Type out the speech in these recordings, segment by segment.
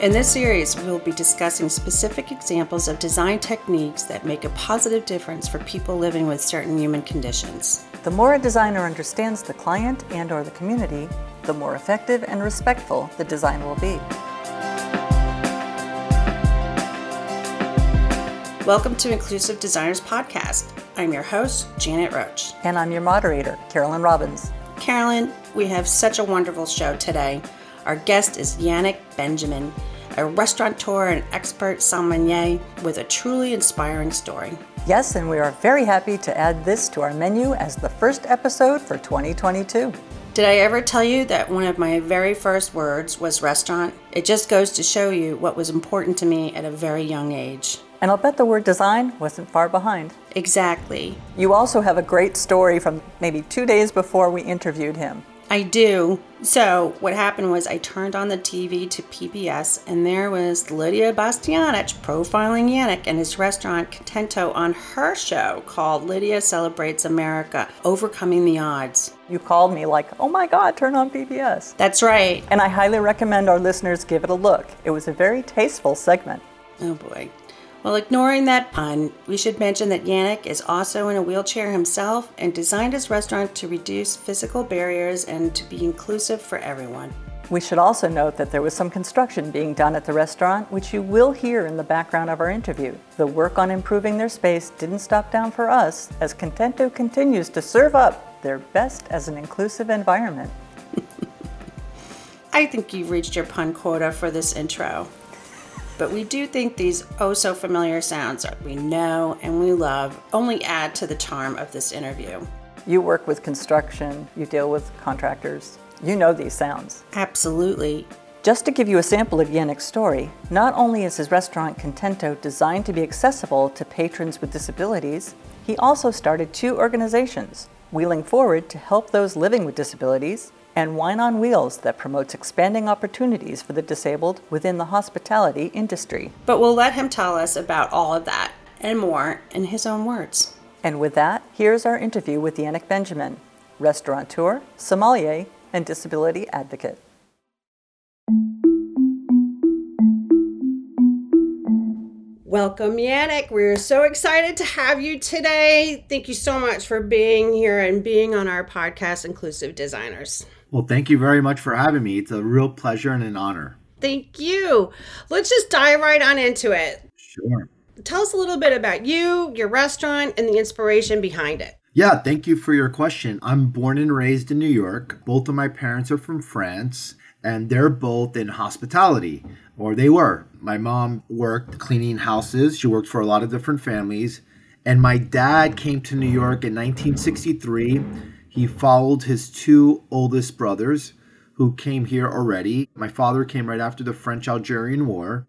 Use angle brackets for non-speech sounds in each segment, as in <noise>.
In this series, we will be discussing specific examples of design techniques that make a positive difference for people living with certain human conditions. The more a designer understands the client and or the community, the more effective and respectful the design will be. Welcome to Inclusive Designers Podcast. I'm your host, Janet Roach. And I'm your moderator, Carolyn Robbins. Carolyn, we have such a wonderful show today. Our guest is Yannick Benjamin, a restaurateur and expert sommelier with a truly inspiring story. Yes, and we are very happy to add this to our menu as the first episode for 2022. Did I ever tell you that one of my very first words was restaurant? It just goes to show you what was important to me at a very young age. And I'll bet the word design wasn't far behind. Exactly. You also have a great story from maybe two days before we interviewed him. I do. So, what happened was I turned on the TV to PBS, and there was Lydia Bastianich profiling Yannick and his restaurant Contento on her show called Lydia Celebrates America Overcoming the Odds. You called me like, oh my God, turn on PBS. That's right. And I highly recommend our listeners give it a look. It was a very tasteful segment. Oh boy. Well, ignoring that pun, we should mention that Yannick is also in a wheelchair himself and designed his restaurant to reduce physical barriers and to be inclusive for everyone. We should also note that there was some construction being done at the restaurant, which you will hear in the background of our interview. The work on improving their space didn't stop down for us, as Contento continues to serve up their best as an inclusive environment. <laughs> I think you've reached your pun quota for this intro but we do think these oh so familiar sounds that we know and we love only add to the charm of this interview. You work with construction, you deal with contractors, you know these sounds. Absolutely. Just to give you a sample of Yannick's story, not only is his restaurant Contento designed to be accessible to patrons with disabilities, he also started two organizations, Wheeling Forward to help those living with disabilities and Wine on Wheels that promotes expanding opportunities for the disabled within the hospitality industry. But we'll let him tell us about all of that and more in his own words. And with that, here's our interview with Yannick Benjamin, restaurateur, sommelier, and disability advocate. Welcome, Yannick. We're so excited to have you today. Thank you so much for being here and being on our podcast, Inclusive Designers. Well, thank you very much for having me. It's a real pleasure and an honor. Thank you. Let's just dive right on into it. Sure. Tell us a little bit about you, your restaurant, and the inspiration behind it. Yeah, thank you for your question. I'm born and raised in New York. Both of my parents are from France, and they're both in hospitality, or they were. My mom worked cleaning houses, she worked for a lot of different families. And my dad came to New York in 1963 he followed his two oldest brothers who came here already. My father came right after the French Algerian War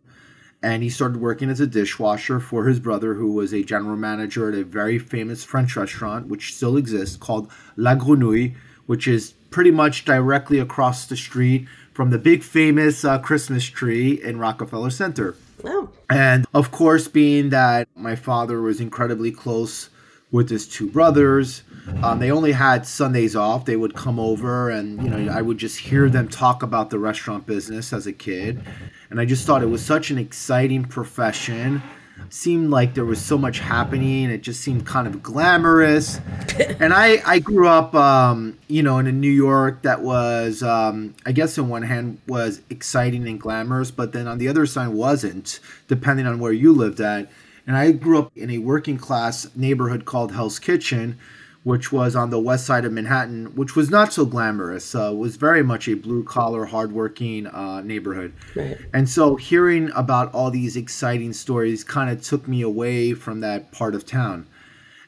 and he started working as a dishwasher for his brother, who was a general manager at a very famous French restaurant, which still exists, called La Grenouille, which is pretty much directly across the street from the big famous uh, Christmas tree in Rockefeller Center. Oh. And of course, being that my father was incredibly close with his two brothers. Um, they only had Sundays off. They would come over, and you know, I would just hear them talk about the restaurant business as a kid, and I just thought it was such an exciting profession. Seemed like there was so much happening. It just seemed kind of glamorous. <laughs> and I, I grew up, um, you know, in a New York that was, um, I guess, on one hand was exciting and glamorous, but then on the other side wasn't, depending on where you lived at and I grew up in a working class neighborhood called Hell's Kitchen, which was on the west side of Manhattan, which was not so glamorous. Uh, was very much a blue collar, hardworking uh, neighborhood. Right. And so hearing about all these exciting stories kind of took me away from that part of town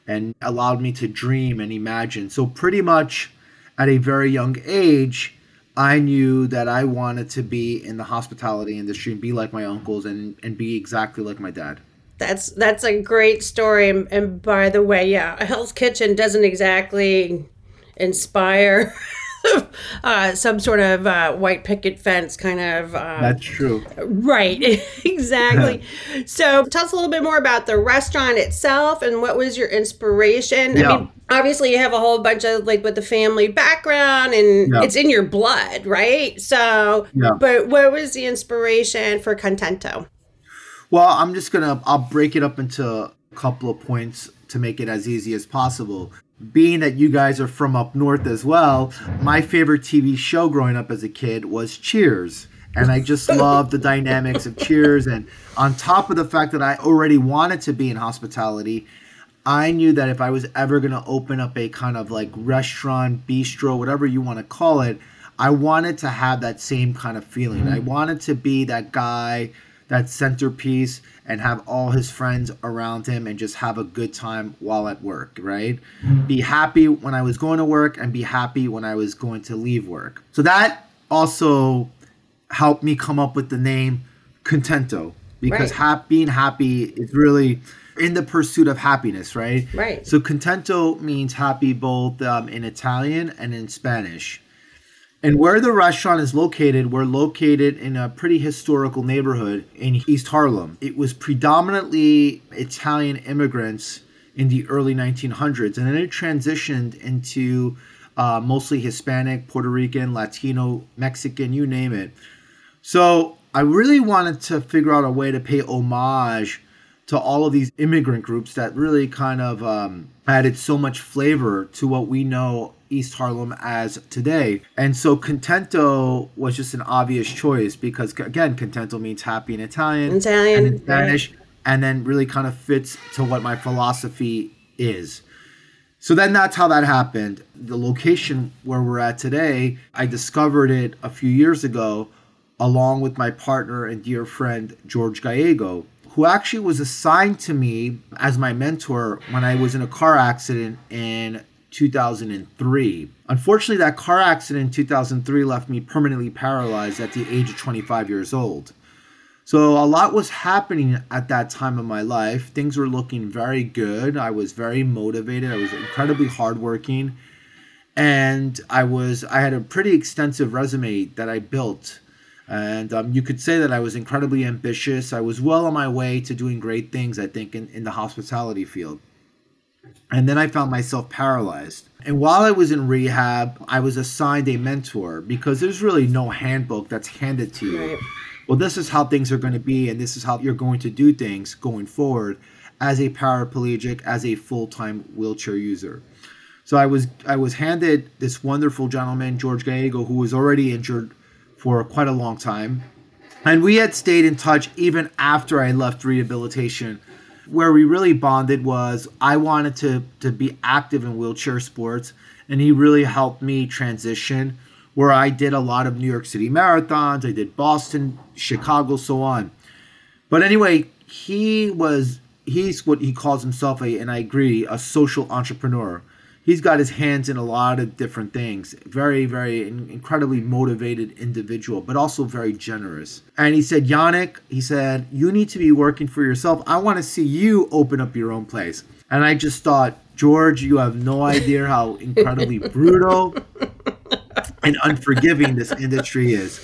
and allowed me to dream and imagine. So pretty much at a very young age, I knew that I wanted to be in the hospitality industry and be like my uncles and, and be exactly like my dad. That's that's a great story. And by the way, yeah, Hell's Kitchen doesn't exactly inspire <laughs> uh, some sort of uh, white picket fence kind of. Uh, That's true. Right, <laughs> exactly. <laughs> so tell us a little bit more about the restaurant itself and what was your inspiration. Yeah. I mean, obviously you have a whole bunch of like with the family background and Yeah. it's in your blood, right? So, Yeah. but what was the inspiration for Contento? Well, I'm just gonna I'll break it up into a couple of points to make it as easy as possible. Being that you guys are from up north as well, my favorite TV show growing up as a kid was Cheers. And I just <laughs> love the dynamics of Cheers. And on top of the fact that I already wanted to be in hospitality, I knew that if I was ever going to open up a kind of like restaurant, bistro, whatever you want to call it, I wanted to have that same kind of feeling. Mm-hmm. I wanted to be that guy, that centerpiece, and have all his friends around him and just have a good time while at work, right? Be happy when I was going to work and be happy when I was going to leave work. So that also helped me come up with the name Contento because Right. hap- being happy is really in the pursuit of happiness, right? Right. So contento means happy both um, in Italian and in Spanish. And where the restaurant is located, we're located in a pretty historical neighborhood in East Harlem. It was predominantly Italian immigrants in the early 1900s, and then it transitioned into uh, mostly Hispanic, Puerto Rican, Latino, Mexican, you name it. So I really wanted to figure out a way to pay homage to all of these immigrant groups that really kind of um, added so much flavor to what we know East Harlem as today. And so Contento was just an obvious choice because, again, Contento means happy in Italian, Italian, and in. Spanish, and then really kind of fits to what my philosophy is. So then that's how that happened. The location where we're at today, I discovered it a few years ago along with my partner and dear friend George Gallego, who actually was assigned to me as my mentor when I was in a car accident in 2003. Unfortunately, that car accident in 2003 left me permanently paralyzed at the age of 25 years old. So a lot was happening at that time of my life. Things were looking very good. I was very motivated. I was incredibly hardworking, and I was I had a pretty extensive resume that I built, and um, you could say that I was incredibly ambitious. I was well on my way to doing great things. I think in, in the hospitality field. And then I found myself paralyzed. And while I was in rehab, I was assigned a mentor because there's really no handbook that's handed to you. Right. Well, this is how things are going to be, and this is how you're going to do things going forward as a paraplegic, as a full-time wheelchair user. So I was I was handed this wonderful gentleman, George Gallego, who was already injured for quite a long time. And we had stayed in touch even after I left rehabilitation. Where we really bonded was I wanted to, to be active in wheelchair sports, and he really helped me transition. Where I did a lot of New York City marathons, I did Boston, Chicago, so on. But anyway, he was he's what he calls himself a, and I agree, a social entrepreneur. He's got his hands in a lot of different things. Very, very in- incredibly motivated individual, but also very generous. And he said, Yannick, he said, you need to be working for yourself. I want to see you open up your own place. And I just thought, George, you have no idea how incredibly <laughs> brutal and unforgiving this industry is.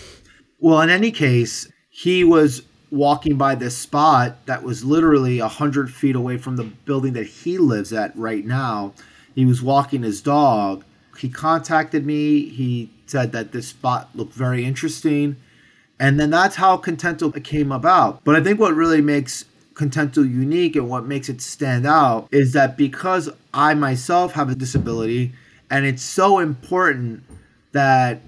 Well, in any case, he was walking by this spot that was literally a hundred feet away from the building that he lives at right now. He was walking his dog. He contacted me. He said that this spot looked very interesting. And then that's how Contento came about. But I think what really makes Contento unique and what makes it stand out is that because I myself have a disability, and it's so important that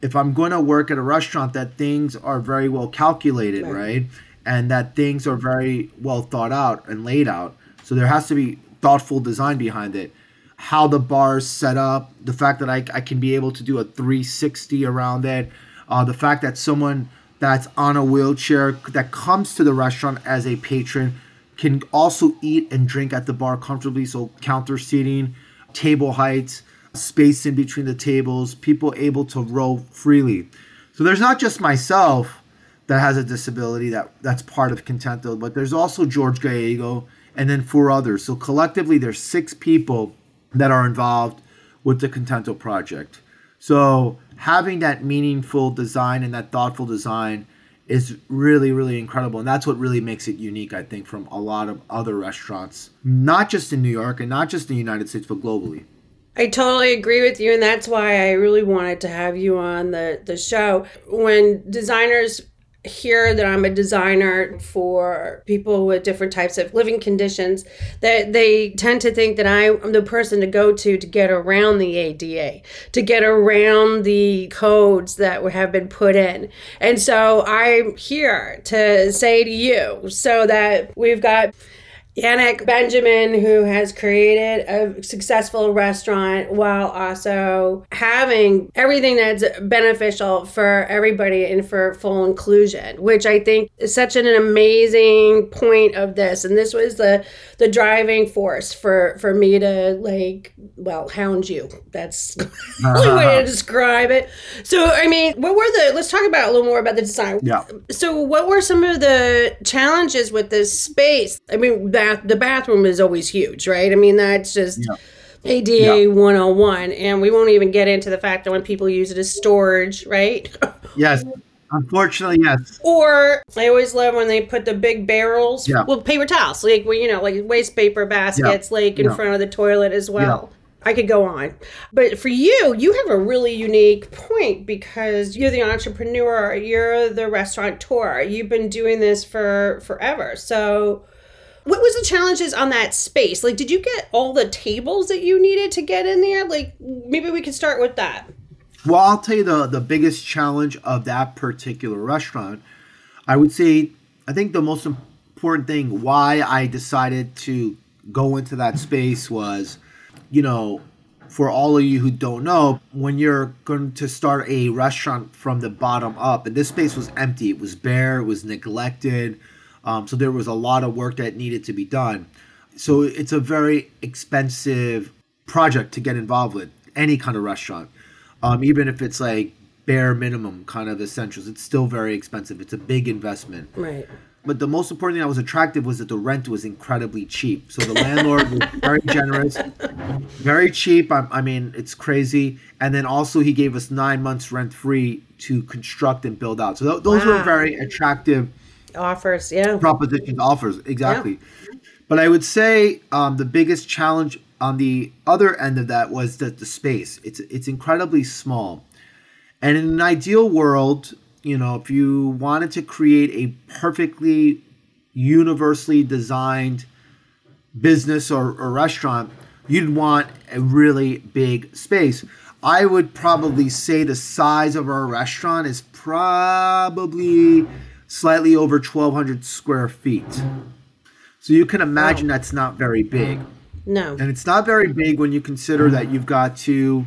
if I'm going to work at a restaurant, that things are very well calculated, right? And that things are very well thought out and laid out. So there has to be thoughtful design behind it. How the bar is set up, the fact that I, I can be able to do a 360 around it, uh, the fact that someone that's on a wheelchair that comes to the restaurant as a patron can also eat and drink at the bar comfortably. So counter seating, table heights, space in between the tables, people able to row freely. So there's not just myself that has a disability that that's part of Contento, but there's also George Gallego and then four others. So collectively, there's six people that are involved with the Contento project. So having that meaningful design and that thoughtful design is really really incredible and that's what really makes it unique i think from a lot of other restaurants not just in new york and not just in the united states but globally I totally agree with you, and that's why I really wanted to have you on the, the show. When designers hear that I'm a designer for people with different types of living conditions, that they tend to think that I'm the person to go to to get around the ADA, to get around the codes that have been put in. And so I'm here to say to you so that we've got Yannick Benjamin, who has created a successful restaurant while also having everything that's beneficial for everybody and for full inclusion, which I think is such an amazing point of this. And this was the the driving force for for me to like, well, hound you. That's <laughs> the only way to uh-huh. describe it. So, I mean, what were the? Let's talk about a little more about the design. Yeah. So, what were some of the challenges with this space? I mean, bath the bathroom is always huge, right? I mean, that's just. Yeah. ADA Yeah. 101 and we won't even get into the fact that when people use it as storage, right? <laughs> yes unfortunately yes or I always love when they put the big barrels, Yeah. well paper towels, like you know, like waste paper baskets like in Yeah. front of the toilet as well. I could go on. But for you, you have a really unique point because you're the entrepreneur, you're the restaurateur. You've been doing this for forever. So what was the challenges on that space? Like did you get all the tables that you needed to get in there? Like maybe we could start with that. Well, I'll tell you the the biggest challenge of that particular restaurant. I would say I think the most important thing why I decided to go into that space was, you know, for all of you who don't know, when you're going to start a restaurant from the bottom up, and this space was empty, it was bare, it was neglected, um, so there was a lot of work that needed to be done. So it's a very expensive project to get involved with any kind of restaurant. Um, even if it's like bare minimum kind of essentials it's still very expensive. It's a big investment. Right. but the most important thing that was attractive was that the rent was incredibly cheap. So the landlord was very generous very cheap. I, I mean it's crazy. And then also he gave us nine months rent free to construct and build out. So th- those were very attractive Offers, yeah. propositions offers exactly. But i would say um, the biggest challenge on the other end of that was that the space it's it's incredibly small. And in an ideal world you know if you wanted to create a perfectly universally designed business or, or restaurant you'd want a really big space. I would probably say the size of our restaurant is probably slightly over 1200 square feet so you can imagine that's not very big No. and it's not very big when you consider that you've got to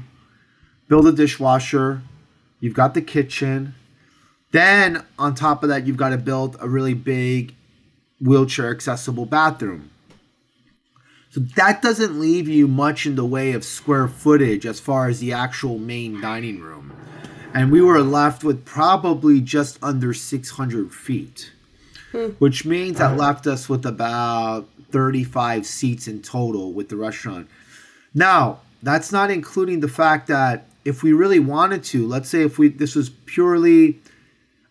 build a dishwasher, you've got the kitchen. Then on top of that, you've got to build a really big wheelchair accessible bathroom. So that doesn't leave you much in the way of square footage as far as the actual main dining room. And we were left with probably just under 600 feet, hmm. which means that uh-huh. left us with about 35 seats in total with the restaurant. Now, that's not including the fact that if we really wanted to, let's say if we this was purely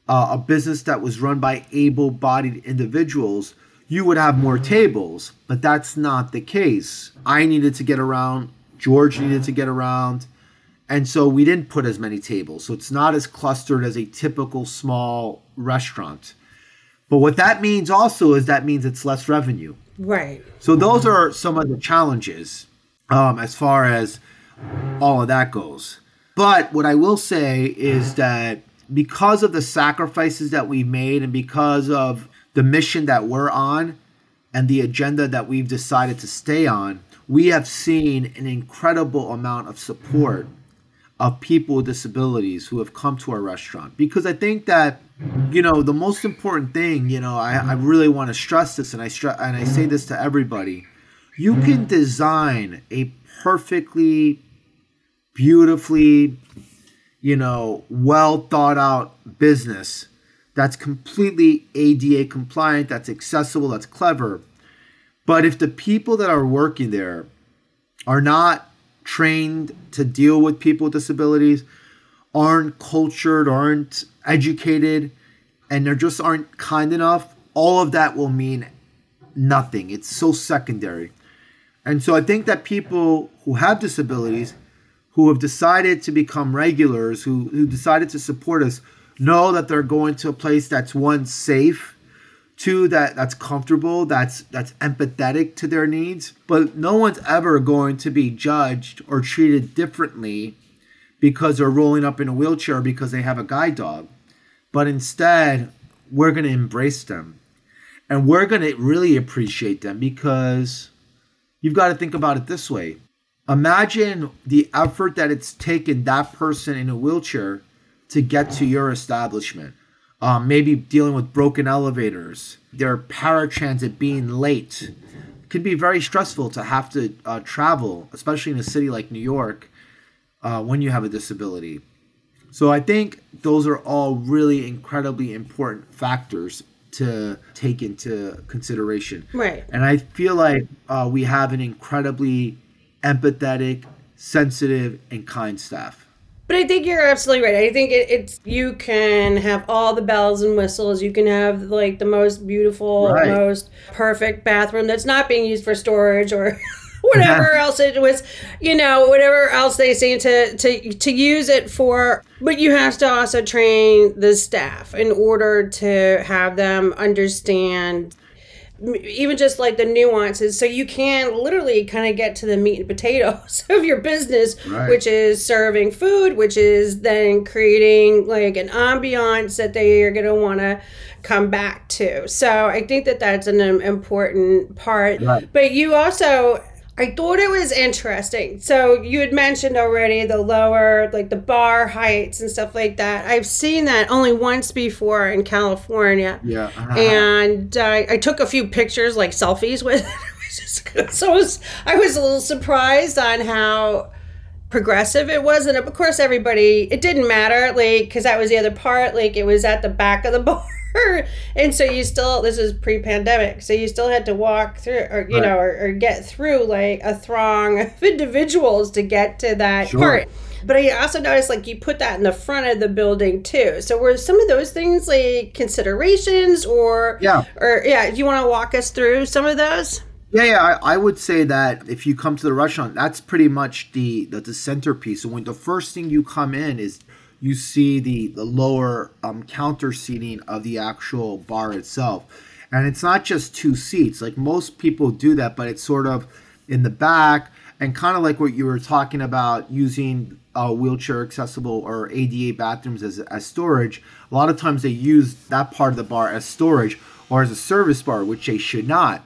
uh, a business that was run by able-bodied individuals, you would have more mm-hmm. tables, but that's not the case. I needed to get around, George needed to get around, and so we didn't put as many tables. So it's not as clustered as a typical small restaurant. But what that means also is that means it's less revenue. Right. So those are some of the challenges um, as far as all of that goes. But what I will say is that because of the sacrifices that we've made and because of the mission that we're on and the agenda that we've decided to stay on, we have seen an incredible amount of support of people with disabilities who have come to our restaurant. Because I think that, you know, the most important thing, you know, I, I really want to stress this and I stress and I say this to everybody. You can design a perfectly beautifully, you know, well thought out business that's completely ADA compliant, that's accessible, that's clever. But if the people that are working there are not trained to deal with people with disabilities, aren't cultured, aren't educated and they just aren't kind enough, all of that will mean nothing. It's so secondary. And so I think that people who have disabilities, who have decided to become regulars, who, who decided to support us, know that they're going to a place that's one safe, two that that's comfortable, that's that's empathetic to their needs. But no one's ever going to be judged or treated differently because they're rolling up in a wheelchair because they have a guide dog. But instead, we're going to embrace them. And we're going to really appreciate them because you've got to think about it this way. Imagine the effort that it's taken that person in a wheelchair to get to your establishment. Um, maybe dealing with broken elevators, their paratransit being late. It can be very stressful to have to uh, travel, especially in a city like New York, uh, when you have a disability. So I think those are all really incredibly important factors to take into consideration. Right. And I feel like uh, we have an incredibly empathetic, sensitive, and kind staff. But I think you're absolutely right. I think it, it's you can have all the bells and whistles. You can have like the most beautiful, Right. most perfect bathroom that's not being used for storage or <laughs> whatever else it was. You know, whatever else they seem to to to use it for. But you have to also train the staff in order to have them understand even just like the nuances so you can literally kind of get to the meat and potatoes <laughs> of your business Right. which is serving food which is then creating like an ambiance that they are going to want to come back to so i think that that's an important part Right. but you also I thought it was interesting. So you had mentioned already the lower, like the bar heights and stuff like that. I've seen that only once before in California Yeah. and uh, I took a few pictures, like selfies with. it. <laughs> so I was, I was a little surprised on how progressive it was, and of course everybody. It didn't matter, like because that was the other part. Like it was at the back of the <laughs> bar. And so you still, this is pre-pandemic, so you still had to walk through, or you Right. know, or, or get through like a throng of <laughs> individuals to get to that Sure. part. But I also noticed like you put that in the front of the building too. So were some of those things like considerations or Yeah. or yeah, do you want to walk us through some of those? Yeah, yeah. I, I would say that if you come to the restaurant, that's pretty much the the, the centerpiece. So when the first thing you come in is you see the the lower um, counter seating of the actual bar itself, and it's not just two seats. Like most people do that, but it's sort of in the back and kind of like what you were talking about using uh, wheelchair accessible or ADA bathrooms as, as storage. A lot of times they use that part of the bar as storage or as a service bar, which they should not.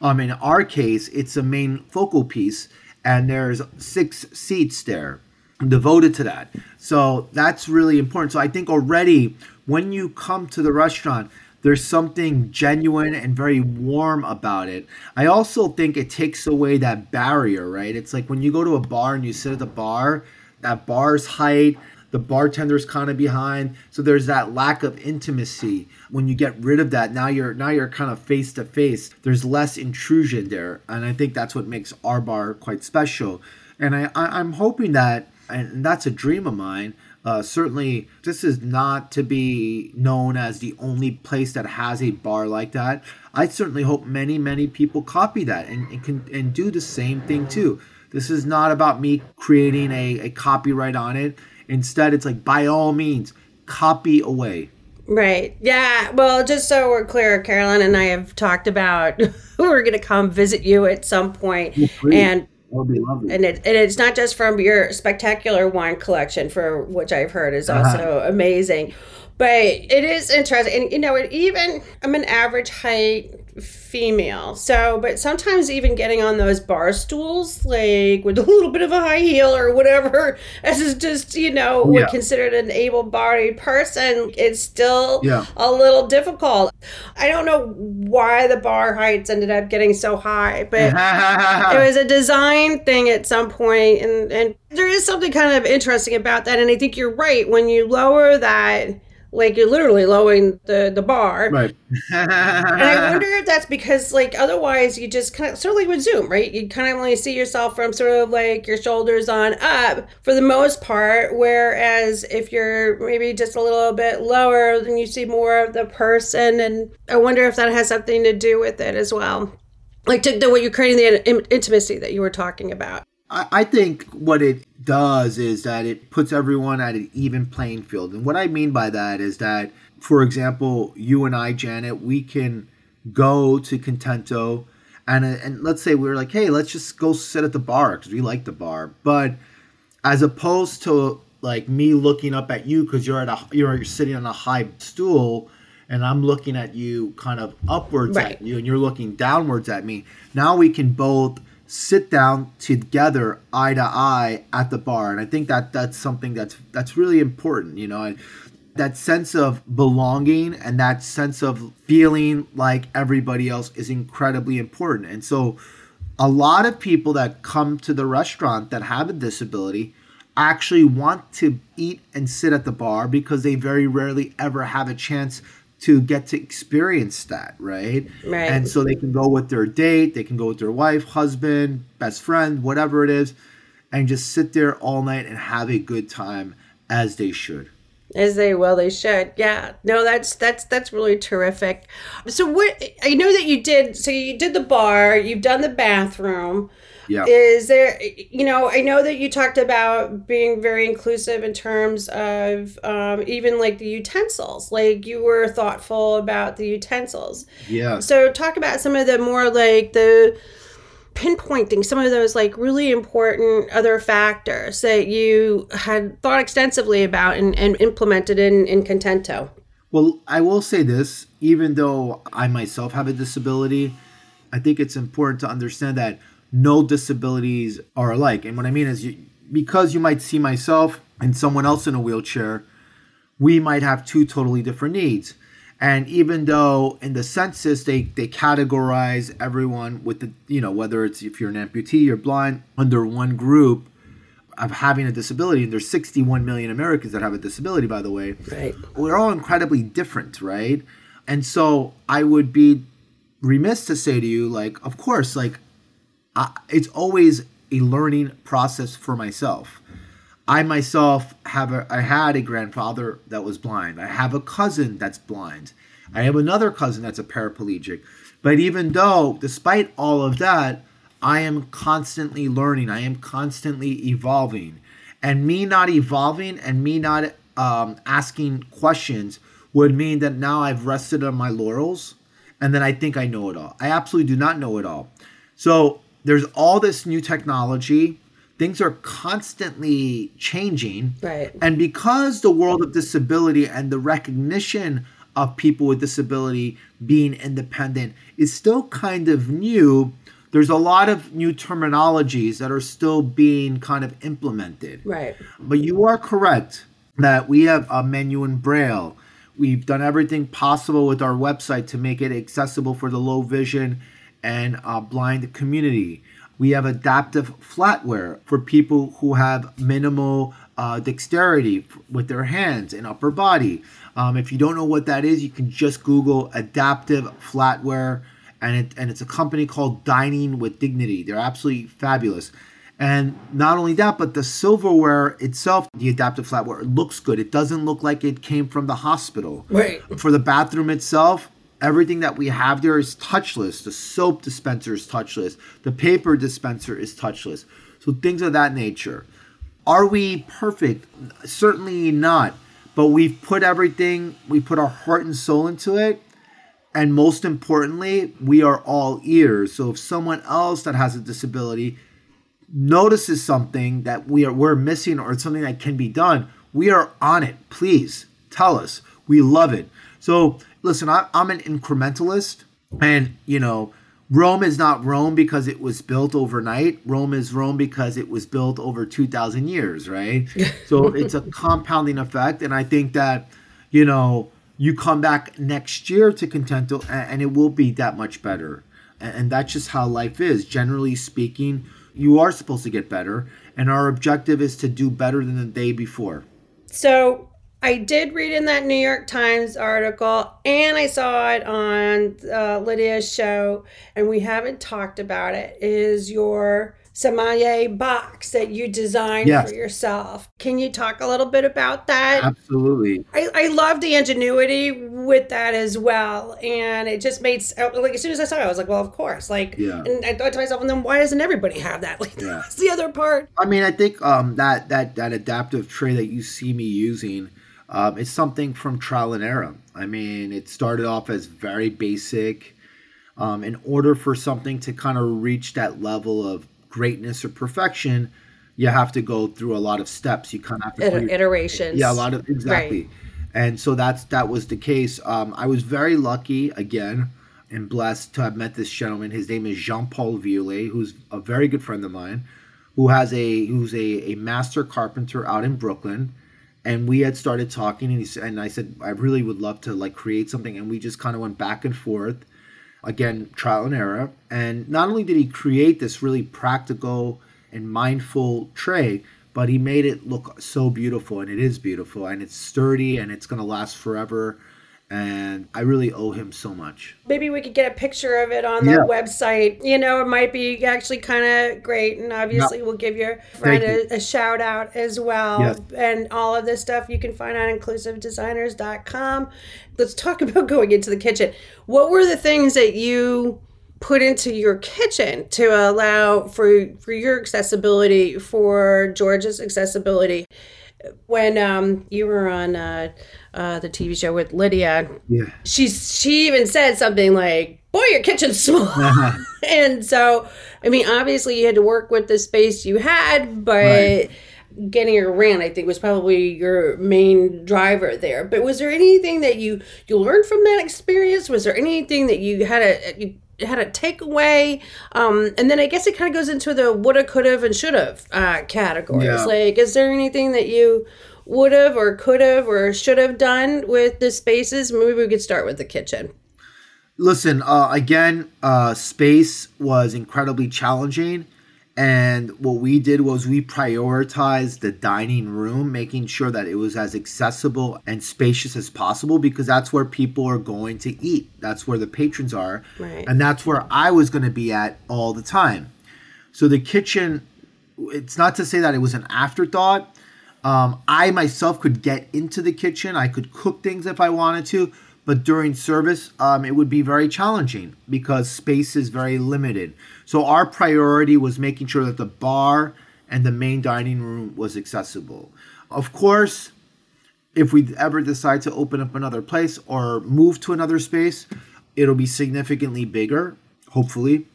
Um, in our case, it's a main focal piece, and there's six seats there devoted to that. So that's really important. So I think already when you come to the restaurant, there's something genuine and very warm about it. I also think it takes away that barrier, right? It's like when you go to a bar and you sit at the bar, that bar's height, the bartender's kind of behind so there's that lack of intimacy when you get rid of that now you're now you're kind of face to face there's less intrusion there and i think that's what makes our bar quite special and i, I i'm hoping that and that's a dream of mine uh, certainly this is not to be known as the only place that has a bar like that i certainly hope many many people copy that and, and can and do the same thing too this is not about me creating a, a copyright on it Instead, it's like by all means, copy away. Right. Yeah. Well, just so we're clear, Carolyn and I have talked about <laughs> we're going to come visit you at some point, and would be lovely. and it and it's not just from your spectacular wine collection, for which I've heard is uh-huh. also amazing, but it is interesting. And you know, it even I'm an average height female, so but sometimes even getting on those bar stools, like with a little bit of a high heel or whatever, <laughs> as is just you know Yeah. considered an able-bodied person, it's still Yeah. a little difficult. I don't know why the bar heights ended up getting so high, but it <laughs> was a design thing at some point and and there is something kind of interesting about that and i think you're right when you lower that like you're literally lowering the the bar. Right. and i wonder if that's because like otherwise you just kind of sort of like with zoom right? You kind of only see yourself from sort of like your shoulders on up for the most part whereas if you're maybe just a little bit lower then you see more of the person. And i wonder if that has something to do with it as well. Like to, to what you're creating the in- intimacy that you were talking about I I think what it does is that it puts everyone at an even playing field. And what I mean by that is that, for example, you and I, Janet, we can go to Contento and, uh, and let's say we are like, hey, let's just go sit at the bar because we like the bar. But as opposed to like me looking up at you because you're at a you're, you're sitting on a high stool and I'm looking at you kind of upwards Right. at you and you're looking downwards at me. Now we can both sit down together eye to eye at the bar and I think that that's something that's that's really important, you know. And that sense of belonging and that sense of feeling like everybody else is incredibly important. And so a lot of people that come to the restaurant that have a disability actually want to eat and sit at the bar because they very rarely ever have a chance to get to experience that, right? Right. And so they can go with their date, they can go with their wife, husband, best friend, whatever it is, and just sit there all night and have a good time as they should. As they well they should. Yeah. No, that's that's that's really terrific. So what I know that you did so you did the bar, you've done the bathroom. Yeah. Is there you know, I know that you talked about being very inclusive in terms of um, even like the utensils. Like you were thoughtful about the utensils. yeah. So talk about some of the more like the pinpointing some of those like really important other factors that you had thought extensively about and, and implemented in, in Contento. Well, I will say this even though I myself have a disability, I think it's important to understand that no disabilities are alike. And what I mean is, you, because you might see myself and someone else in a wheelchair, we might have two totally different needs. And even though in the census they, they categorize everyone with the, you know, whether it's if you're an amputee, you're blind, under one group of having a disability, and there's 61 million Americans that have a disability, by the way Right. we're all incredibly different, right? And so I would be remiss to say to you, like, of course, like, It's always a learning process for myself. I myself have a, I had a grandfather that was blind. I have a cousin that's blind. I have another cousin that's a paraplegic. But even though, despite all of that, I am constantly learning. I am constantly evolving. And me not evolving and me not um, asking questions would mean that now I've rested on my laurels and then I think I know it all. I absolutely do not know it all. So there's all this new technology. Things are constantly changing. Right. And because the world of disability and the recognition of people with disability being independent is still kind of new, there's a lot of new terminologies that are still being kind of implemented. Right. But you are correct that we have a menu in Braille. We've done everything possible with our website to make it accessible for the low vision and uh, blind community. We have adaptive flatware for people who have minimal uh, dexterity with their hands and upper body. Um, if you don't know what that is, you can just Google adaptive flatware, and it, and it's a company called Dining with Dignity. They're absolutely fabulous. And not only that, but the silverware itself, the adaptive flatware, it looks good. It doesn't look like it came from the hospital. Right. For the bathroom itself, everything that we have there is touchless. The soap dispenser is touchless. The paper dispenser is touchless. So things of that nature. Are we perfect? Certainly not. But we've put everything, we put our heart and soul into it. And most importantly, we are all ears. So if someone else that has a disability notices something that we are we're missing or something that can be done, we are on it. Please tell us. We love it. So listen, I, I'm an incrementalist, and you know, Rome is not Rome because it was built overnight. Rome is Rome because it was built over two thousand years, right? <laughs> so it's a compounding effect, and I think that you know you come back next year to Contento, and, it will be that much better. And that's just how life is. Generally speaking, you are supposed to get better, and our objective is to do better than the day before. So I did read in that New York Times article, and I saw it on uh, Lydia's show, and we haven't talked about it. Is your sommelier box that you designed Yes. for yourself? Can you talk a little bit about that? Absolutely. I, I love the ingenuity with that as well, and it just made like as soon as I saw it, I was like, well, of course, like, Yeah. and I thought to myself, and then why doesn't everybody have that? <laughs> Like, Yeah. that's the other part. I mean, I think um, that that that adaptive tray that you see me using um, is something from trial and error. I mean, it started off as very basic. Um, in order for something to kind of reach that level of greatness or perfection, you have to go through a lot of steps. You kind of have to Iter- put your- iterations. yeah, a lot of exactly. And so that's that was the case. Um, I was very lucky again and blessed to have met this gentleman. His name is Jean Paul Violet, who's a very good friend of mine, who has a who's a, a master carpenter out in Brooklyn. And we had started talking, and he said, and I said, I really would love to like create something, and we just kind of went back and forth, again trial and error. And not only did he create this really practical and mindful tray, but he made it look so beautiful, and it is beautiful, and it's sturdy, and it's gonna last forever. And I really owe him so much. Maybe we could get a picture of it on the Yeah. website. You know, it might be actually kind of great. And obviously, we'll give your friend a, a shout out as well. Yes. And all of this stuff you can find on inclusivedesigners.com. Let's talk <laughs> about going into the kitchen. What were the things that you put into your kitchen to allow for for your accessibility for George's accessibility when um, you were on uh, uh, the TV show with Lydia Yeah. she's she even said something like boy your kitchen's small <laughs> and so i mean obviously you had to work with the space you had but Right. getting around i think was probably your main driver there but was there anything that you you learned from that experience was there anything that you had a you had a takeaway um and then i guess it kind of goes into the woulda coulda and shoulda uh categories Yeah. like is there anything that you would have or could have or should have done with the spaces maybe we could start with the kitchen Listen, uh, again, uh, space was incredibly challenging. And what we did was we prioritized the dining room, making sure that it was as accessible and spacious as possible because that's where people are going to eat. That's where the patrons are. Right. And that's where I was going to be at all the time. So the kitchen, it's not to say that it was an afterthought. Um, I myself could get into the kitchen. I could cook things if I wanted to, but during service, um, it would be very challenging because space is very limited. So our priority was making sure that the bar and the main dining room was accessible. Of course, if we ever decide to open up another place or move to another space, it'll be significantly bigger, hopefully.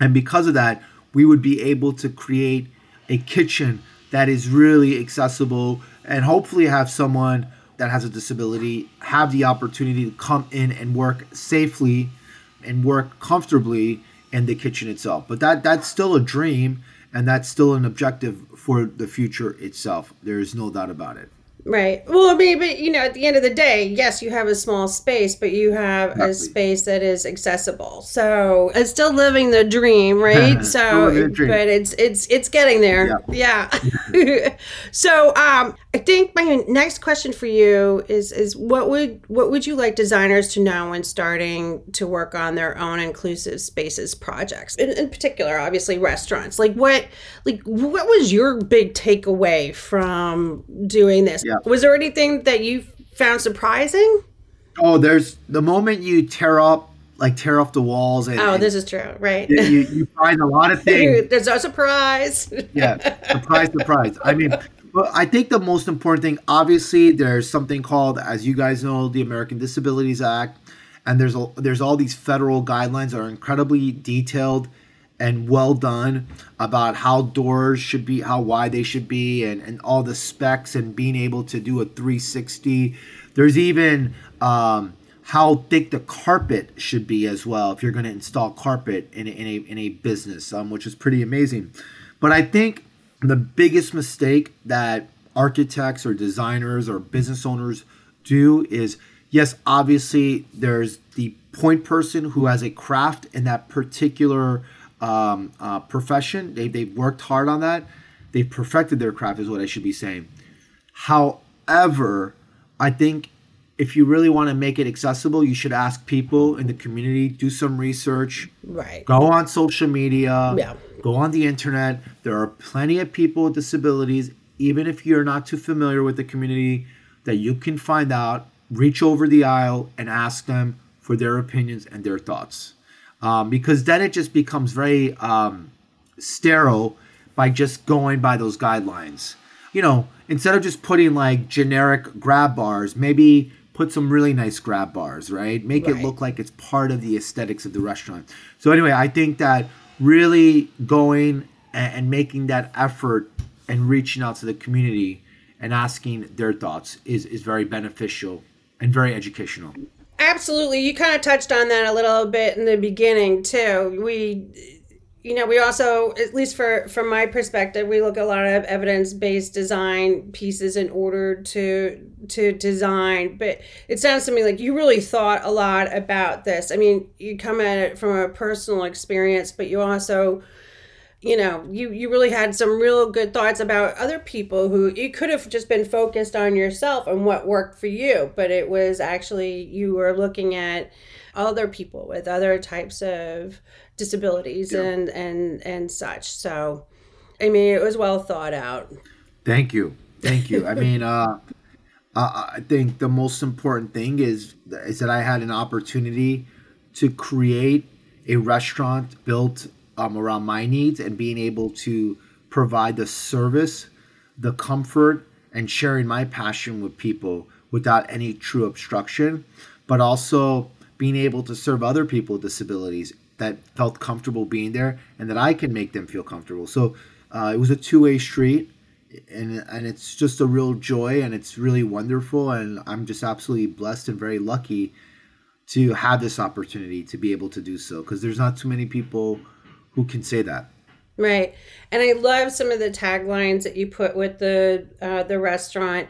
And because of that, we would be able to create a kitchen that is really accessible and hopefully have someone that has a disability have the opportunity to come in and work safely and work comfortably in the kitchen itself. But that that's still a dream and that's still an objective for the future itself. There is no doubt about it. Right. Well, I mean, but you know, at the end of the day, yes, you have a small space, but you have a space that is accessible. So it's still living the dream, <laughs> right? So, dream. but it's it's it's getting there. Yeah. <laughs> <laughs> so, um, I think my next question for you is is what would what would you like designers to know when starting to work on their own inclusive spaces projects? In, in particular, obviously restaurants. Like what like what was your big takeaway from doing this? Yeah. Was there anything that you found surprising? Oh, there's the moment you tear up like tear off the walls and, Oh, and this is true, right? you, you find a lot of <laughs> things. There's no surprise. yeah, surprise, surprise. I mean, but I think the most important thing, obviously, there's something called, as you guys know, the American Disabilities Act, and there's a, there's all these federal guidelines that are incredibly detailed and well done about how doors should be, how wide they should be, and and all the specs and being able to do a 360. There's even um, how thick the carpet should be as well if you're going to install carpet in a, in a, in a business, um, which is pretty amazing. But I think the biggest mistake that architects or designers or business owners do is yes, obviously there's the point person who has a craft in that particular um, uh, profession. They, they've worked hard on that. They've perfected their craft, is what I should be saying. However, I think if you really want to make it accessible, you should ask people in the community, do some research, Right. go on social media, Yeah. go on the internet. There are plenty of people with disabilities, even if you're not too familiar with the community, that you can find out, reach over the aisle, and ask them for their opinions and their thoughts. Um, because then it just becomes very um, sterile by just going by those guidelines. You know, instead of just putting like generic grab bars, maybe put some really nice grab bars, right? Make it look like it's part of the aesthetics of the restaurant. So anyway, I think that really going and, and making that effort and reaching out to the community and asking their thoughts is is very beneficial and very educational. Absolutely. You kind of touched on that a little bit in the beginning too. We you know, we also at least for from my perspective, we look a lot of evidence-based design pieces in order to to design, but it sounds to me like you really thought a lot about this. I mean, you come at it from a personal experience, but you also you know you you really had some real good thoughts about other people who you could have just been focused on yourself and what worked for you but it was actually you were looking at other people with other types of disabilities and and and such. So i mean it was well thought out. Thank you, thank you. I <laughs> mean, uh, uh, I think the most important thing is is that I had an opportunity to create a restaurant built um, around my needs and being able to provide the service, the comfort, and sharing my passion with people without any true obstruction, but also being able to serve other people with disabilities that felt comfortable being there and that I can make them feel comfortable. So uh, it was a two way street and and it's just a real joy and it's really wonderful and I'm just absolutely blessed and very lucky to have this opportunity to be able to do so because there's not too many people who can say that. Right. And I love some of the taglines that you put with the uh, the restaurant.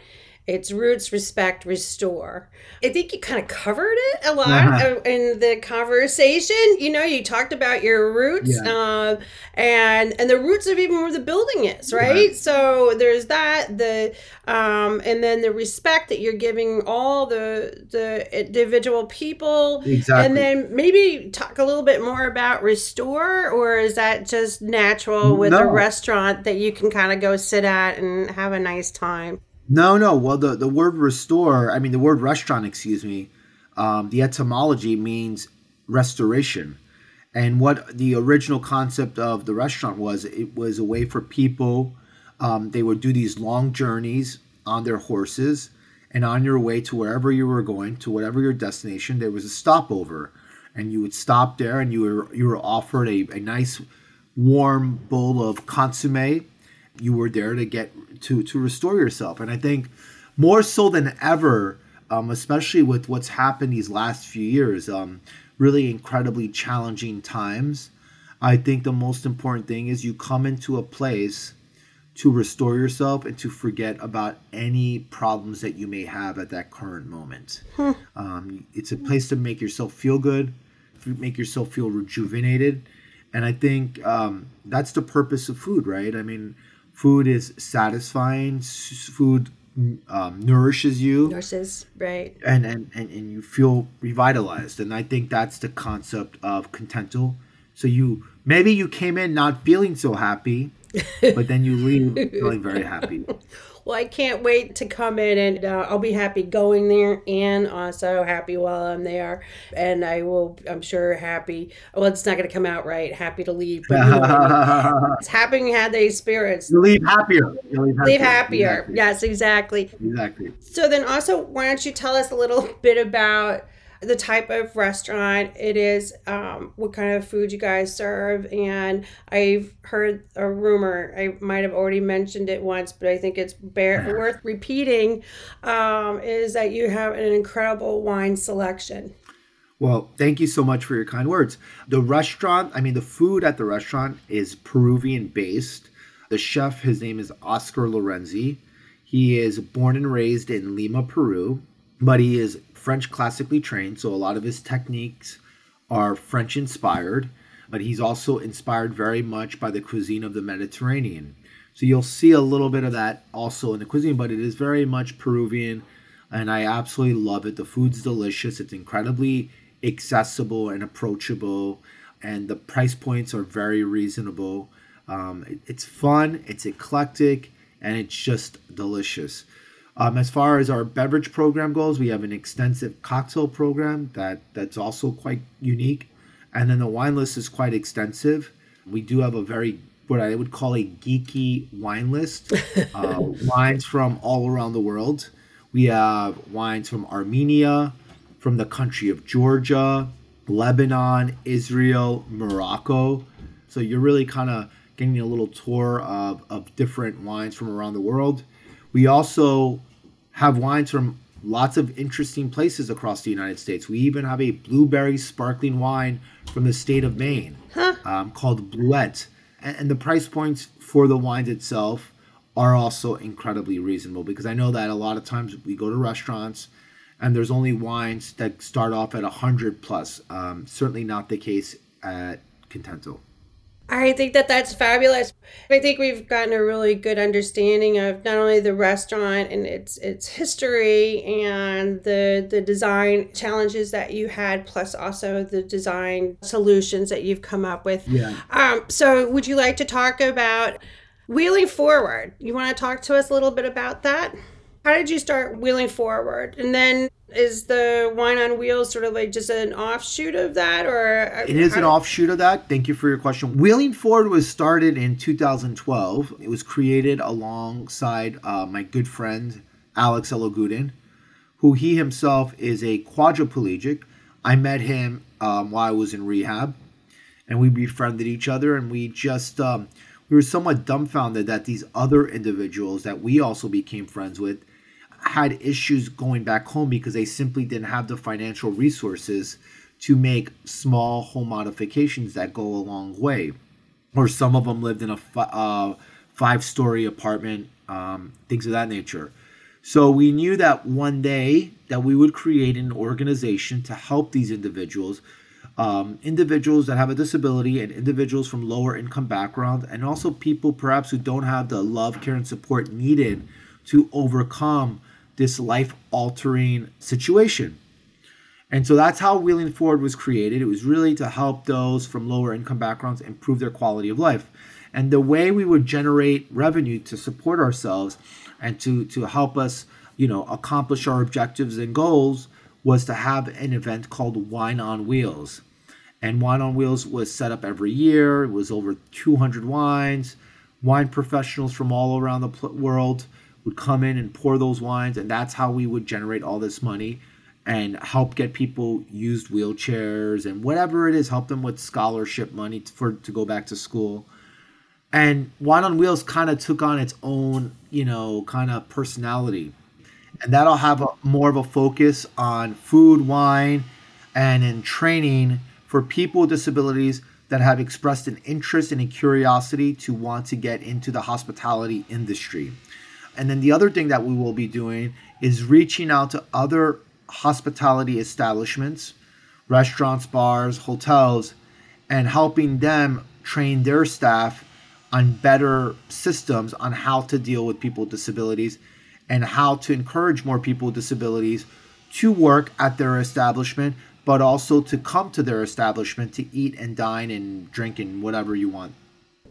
It's roots, respect, restore. I think you kind of covered it a lot Uh-huh. uh, in the conversation. You know, you talked about your roots Yeah. uh, and and the roots of even where the building is, right? So there's that the um, and then the respect that you're giving all the the individual people. Exactly. And then maybe talk a little bit more about restore, or is that just natural with a restaurant that you can kind of go sit at and have a nice time? No, no. Well, the, the word restore, I mean, the word restaurant, excuse me, um, the etymology means restoration. And what the original concept of the restaurant was, it was a way for people, um, they would do these long journeys on their horses. And on your way to wherever you were going, to whatever your destination, there was a stopover. And you would stop there and you were, you were offered a, a nice warm bowl of consomme you were there to get to to restore yourself. And i think more so than ever um, especially with what's happened these last few years um, really incredibly challenging times i think the most important thing is you come into a place to restore yourself and to forget about any problems that you may have at that current moment. Um, it's a place to make yourself feel good make yourself feel rejuvenated. And i think um, that's the purpose of food right? I mean food is satisfying s- food um, nourishes you. Nurses, right? and, and, and, and you feel revitalized. And i think that's the concept of contento so you maybe you came in not feeling so happy <laughs> but then you leave feeling very happy <laughs> Well, I can't wait to come in and uh, I'll be happy going there and also happy while I'm there. And I will, I'm sure, happy. Well, it's not going to come out right. Happy to leave, but you know what I mean. it's happy had the experience. you leave happier you leave happier, Leave happier. Yes, exactly. exactly So then also, why don't you tell us a little <laughs> bit about the type of restaurant it is, um, what kind of food you guys serve, and I've heard a rumor. I might have already mentioned it once, but I think it's bear, worth repeating. Um, is that you have an incredible wine selection? Well, thank you so much for your kind words. The restaurant, I mean, the food at the restaurant is Peruvian based. The chef, his name is Oscar Lorenzzi. He is born and raised in Lima, Peru, but he is French classically trained, so a lot of his techniques are French inspired, but he's also inspired very much by the cuisine of the Mediterranean. So you'll see a little bit of that also in the cuisine, but it is very much Peruvian, and I absolutely love it. The food's delicious. It's incredibly accessible and approachable, and the price points are very reasonable. Um, it, it's fun, it's eclectic, and it's just delicious. Um, as far as our beverage program goes, we have an extensive cocktail program that that's also quite unique, and then the wine list is quite extensive. We do have a very what I would call a geeky wine list, <laughs> uh, wines from all around the world. We have wines from Armenia, from the country of Georgia, Lebanon, Israel, Morocco. So you're really kind of getting a little tour of, of different wines from around the world. We also have wines from lots of interesting places across the United States. We even have a blueberry sparkling wine from the state of Maine huh. um, called Bluet. And, and the price points for the wines itself are also incredibly reasonable because I know that a lot of times we go to restaurants and there's only wines that start off at 100 plus. Um, certainly not the case at Contento. I think that that's fabulous. I think we've gotten a really good understanding of not only the restaurant and its its history and the the design challenges that you had, plus also the design solutions that you've come up with. Yeah. Um, so, would you like to talk about Wheeling forward, you want to talk to us a little bit about that? How did you start wheeling forward? And then is the wine on wheels sort of like just an offshoot of that or it is an offshoot of that. Thank you for your question. Wheeling forward was started in 2012 it was created alongside uh, my good friend alex elegudin who he himself is a quadriplegic. I met him um, while i was in rehab and we befriended each other and we just um, we were somewhat dumbfounded that these other individuals that we also became friends with had issues going back home because they simply didn't have the financial resources to make small home modifications that go a long way. Or some of them lived in a uh, five story apartment, um, things of that nature. So we knew that one day that we would create an organization to help these individuals um, individuals that have a disability and individuals from lower income background and also people perhaps who don't have the love care and support needed to overcome this life altering situation and so that's how wheeling forward was created it was really to help those from lower income backgrounds improve their quality of life and the way we would generate revenue to support ourselves and to to help us you know accomplish our objectives and goals was to have an event called wine on wheels and Wine on Wheels was set up every year. It was over 200 wines. Wine professionals from all around the world would come in and pour those wines, and that's how we would generate all this money and help get people used wheelchairs and whatever it is, help them with scholarship money for to go back to school. And Wine on Wheels kind of took on its own, you know, kind of personality. And that'll have a, more of a focus on food, wine, and in training for people with disabilities that have expressed an interest and a curiosity to want to get into the hospitality industry. And then the other thing that we will be doing is reaching out to other hospitality establishments, restaurants, bars, hotels, and helping them train their staff on better systems on how to deal with people with disabilities and how to encourage more people with disabilities to work at their establishment but also to come to their establishment to eat and dine and drink and whatever you want.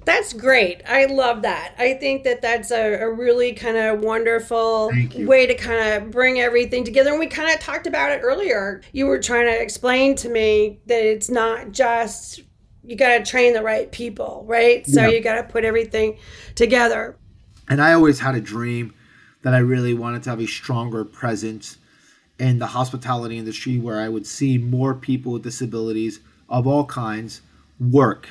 That's great. I love that. I think that that's a, a really kind of wonderful way to kind of bring everything together. And we kind of talked about it earlier. You were trying to explain to me that it's not just you got to train the right people, right? So yeah. you got to put everything together. And I always had a dream that I really wanted to have a stronger presence in the hospitality industry where I would see more people with disabilities of all kinds work.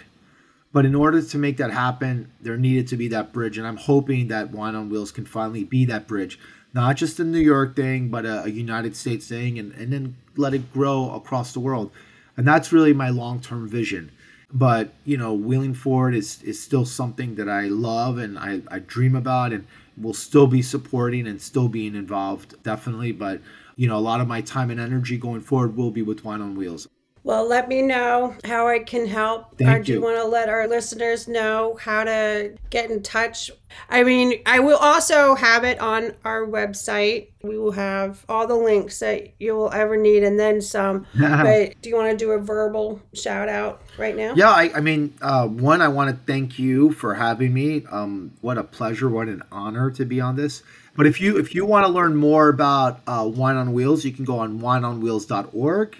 But in order to make that happen, there needed to be that bridge. And I'm hoping that Wine on Wheels can finally be that bridge. Not just a New York thing, but a, a United States thing, and, and then let it grow across the world. And that's really my long term vision. But, you know, wheeling forward is, is still something that I love and I, I dream about and will still be supporting and still being involved, definitely. But you know, a lot of my time and energy going forward will be with Wine on Wheels. Well, let me know how I can help. Thank or do you you. want to let our listeners know how to get in touch? I mean, I will also have it on our website. We will have all the links that you will ever need and then some. <laughs> but do you want to do a verbal shout out right now? Yeah, I, I mean, uh, one, I want to thank you for having me. Um, what a pleasure, what an honor to be on this. But if you if you want to learn more about uh, Wine on Wheels, you can go on wineonwheels.org.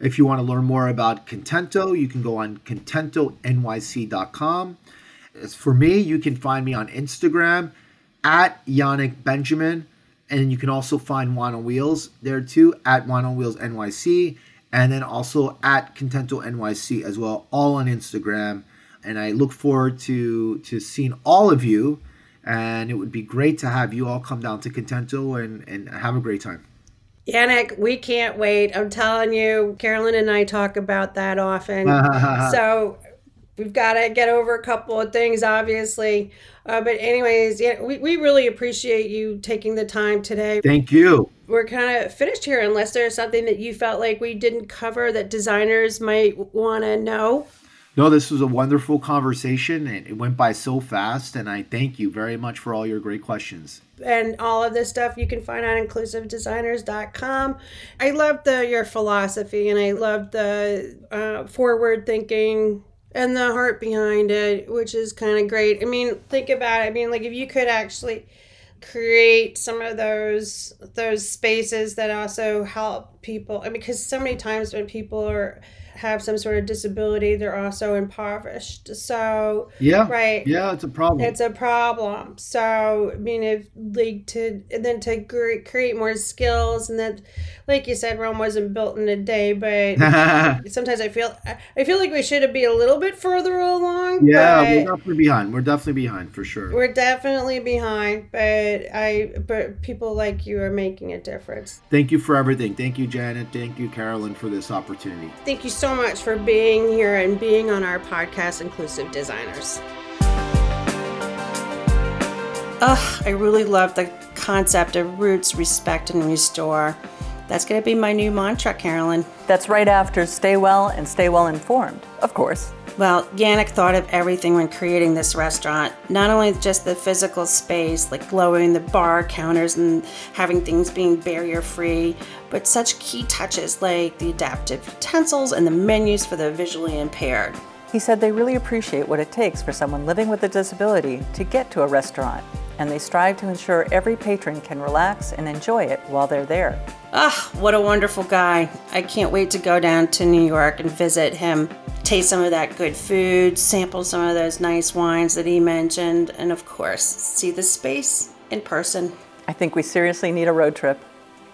If you want to learn more about Contento, you can go on contentonyc.com. As for me, you can find me on Instagram at Yannick Benjamin, and you can also find Wine on Wheels there too at Wine on Wheels NYC, and then also at Contento NYC as well, all on Instagram. And I look forward to to seeing all of you, and it would be great to have you all come down to Contento and and have a great time. Yannick, we can't wait. I'm telling you, Carolyn and I talk about that often. <laughs> so we've got to get over a couple of things, obviously. Uh, but, anyways, yeah, we, we really appreciate you taking the time today. Thank you. We're kind of finished here, unless there's something that you felt like we didn't cover that designers might want to know. No, this was a wonderful conversation, and it went by so fast. And I thank you very much for all your great questions. and all of this stuff you can find on inclusivedesigners.com. I love the your philosophy and I love the uh, forward thinking and the heart behind it, which is kind of great. I mean, think about it. I mean, like if you could actually create some of those those spaces that also help people. I mean, because so many times when people are have some sort of disability, they're also impoverished. So Yeah. right, Yeah, it's a problem. it's a problem. So, I mean, if like to and then to create more skills, and then, like you said, Rome wasn't built in a day. But <laughs> sometimes I feel I feel like we should be a little bit further along. yeah, we're definitely behind. We're definitely behind for sure. we're definitely behind. But I but people like you are making a difference. Thank you for everything. Thank you, Janet. Thank you, Carolyn, for this opportunity. Thank you so much for being here and being on our podcast, Inclusive Designers. Ugh, I really love the concept of roots, respect, and restore. That's going to be my new mantra, Carolyn. That's right after stay well and stay well informed, of course. Well, Yannick thought of everything when creating this restaurant. Not only just the physical space, like lowering the bar counters and having things being barrier free, but such key touches like the adaptive utensils and the menus for the visually impaired. He said they really appreciate what it takes for someone living with a disability to get to a restaurant, and they strive to ensure every patron can relax and enjoy it while they're there. Ah, what a wonderful guy. I can't wait to go down to New York and visit him, taste some of that good food, sample some of those nice wines that he mentioned, and of course, see the space in person. I think we seriously need a road trip.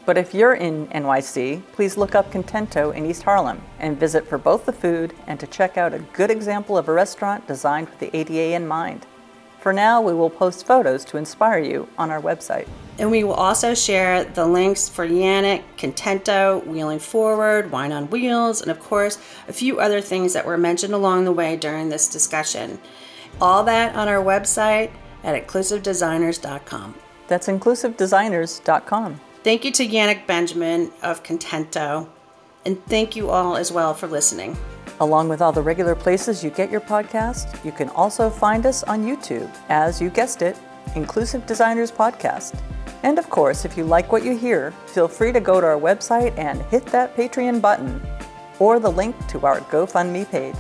But if you're in NYC, please look up Contento in East Harlem and visit for both the food and to check out a good example of a restaurant designed with the ADA in mind. For now, we will post photos to inspire you on our website. And we will also share the links for Yannick, Contento, Wheeling Forward, Wine on Wheels, and of course, a few other things that were mentioned along the way during this discussion. All that on our website at inclusivedesigners.com. That's inclusivedesigners.com. Thank you to Yannick Benjamin of Contento, and thank you all as well for listening. Along with all the regular places you get your podcast, you can also find us on YouTube as you guessed it, Inclusive Designers Podcast. And of course, if you like what you hear, feel free to go to our website and hit that Patreon button or the link to our GoFundMe page.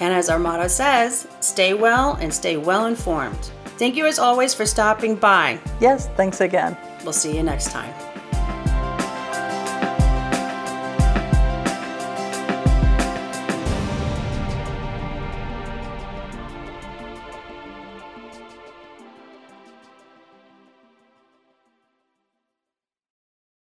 And as our motto says, stay well and stay well informed. Thank you as always for stopping by. Yes, thanks again. We'll see you next time.